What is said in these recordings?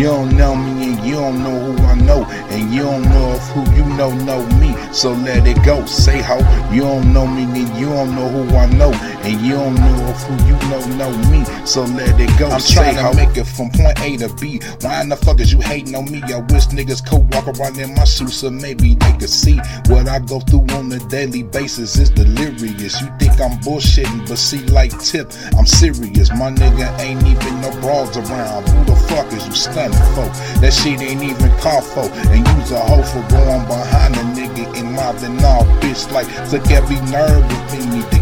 You don't know me and you don't know who I know. And you don't know if who you know know me. So let it go. Say ho. You don't know me and you don't know who I know. And you don't know if who you know know me. So let it go. I'm trying to make it from point A to B. Why in the fuck is you hating on me? I wish niggas could walk around in my shoes so maybe they could see what I go through on a daily basis. It's delirious. You think I'm bullshitting, but see, like tip, I'm serious. My nigga ain't even no broads around. Who the fuck is you stunning for? That shit ain't even call for. And use a hoe for going behind a nigga and my all bitch. Like, took every nerve within me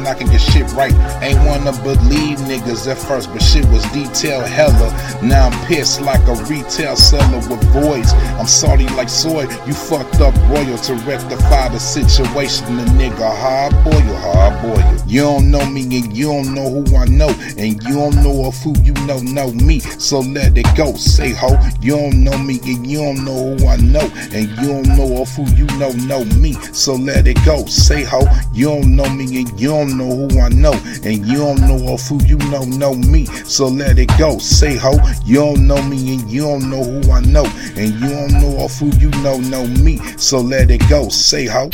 keep from knocking your shit right. Ain't wanna believe niggas at first, but shit was detailed hella. Now I'm pissed like a retail seller with voids. I'm salty like soy. You fucked up royal to rectify the situation. The nigga hard boil, hard boil. You don't know me and you don't know who I know. And you don't know of who you know know me. So let it go. Say ho. You don't know me and you don't know who I know. And you don't know of who you know know me. So let it go. Say ho. You don't know me and you don't know who I know. And you don't know of who you know know me. So let it go. Say ho. You don't know me and you don't know who I know. And you don't know of who you know know me. So let it go. Say ho.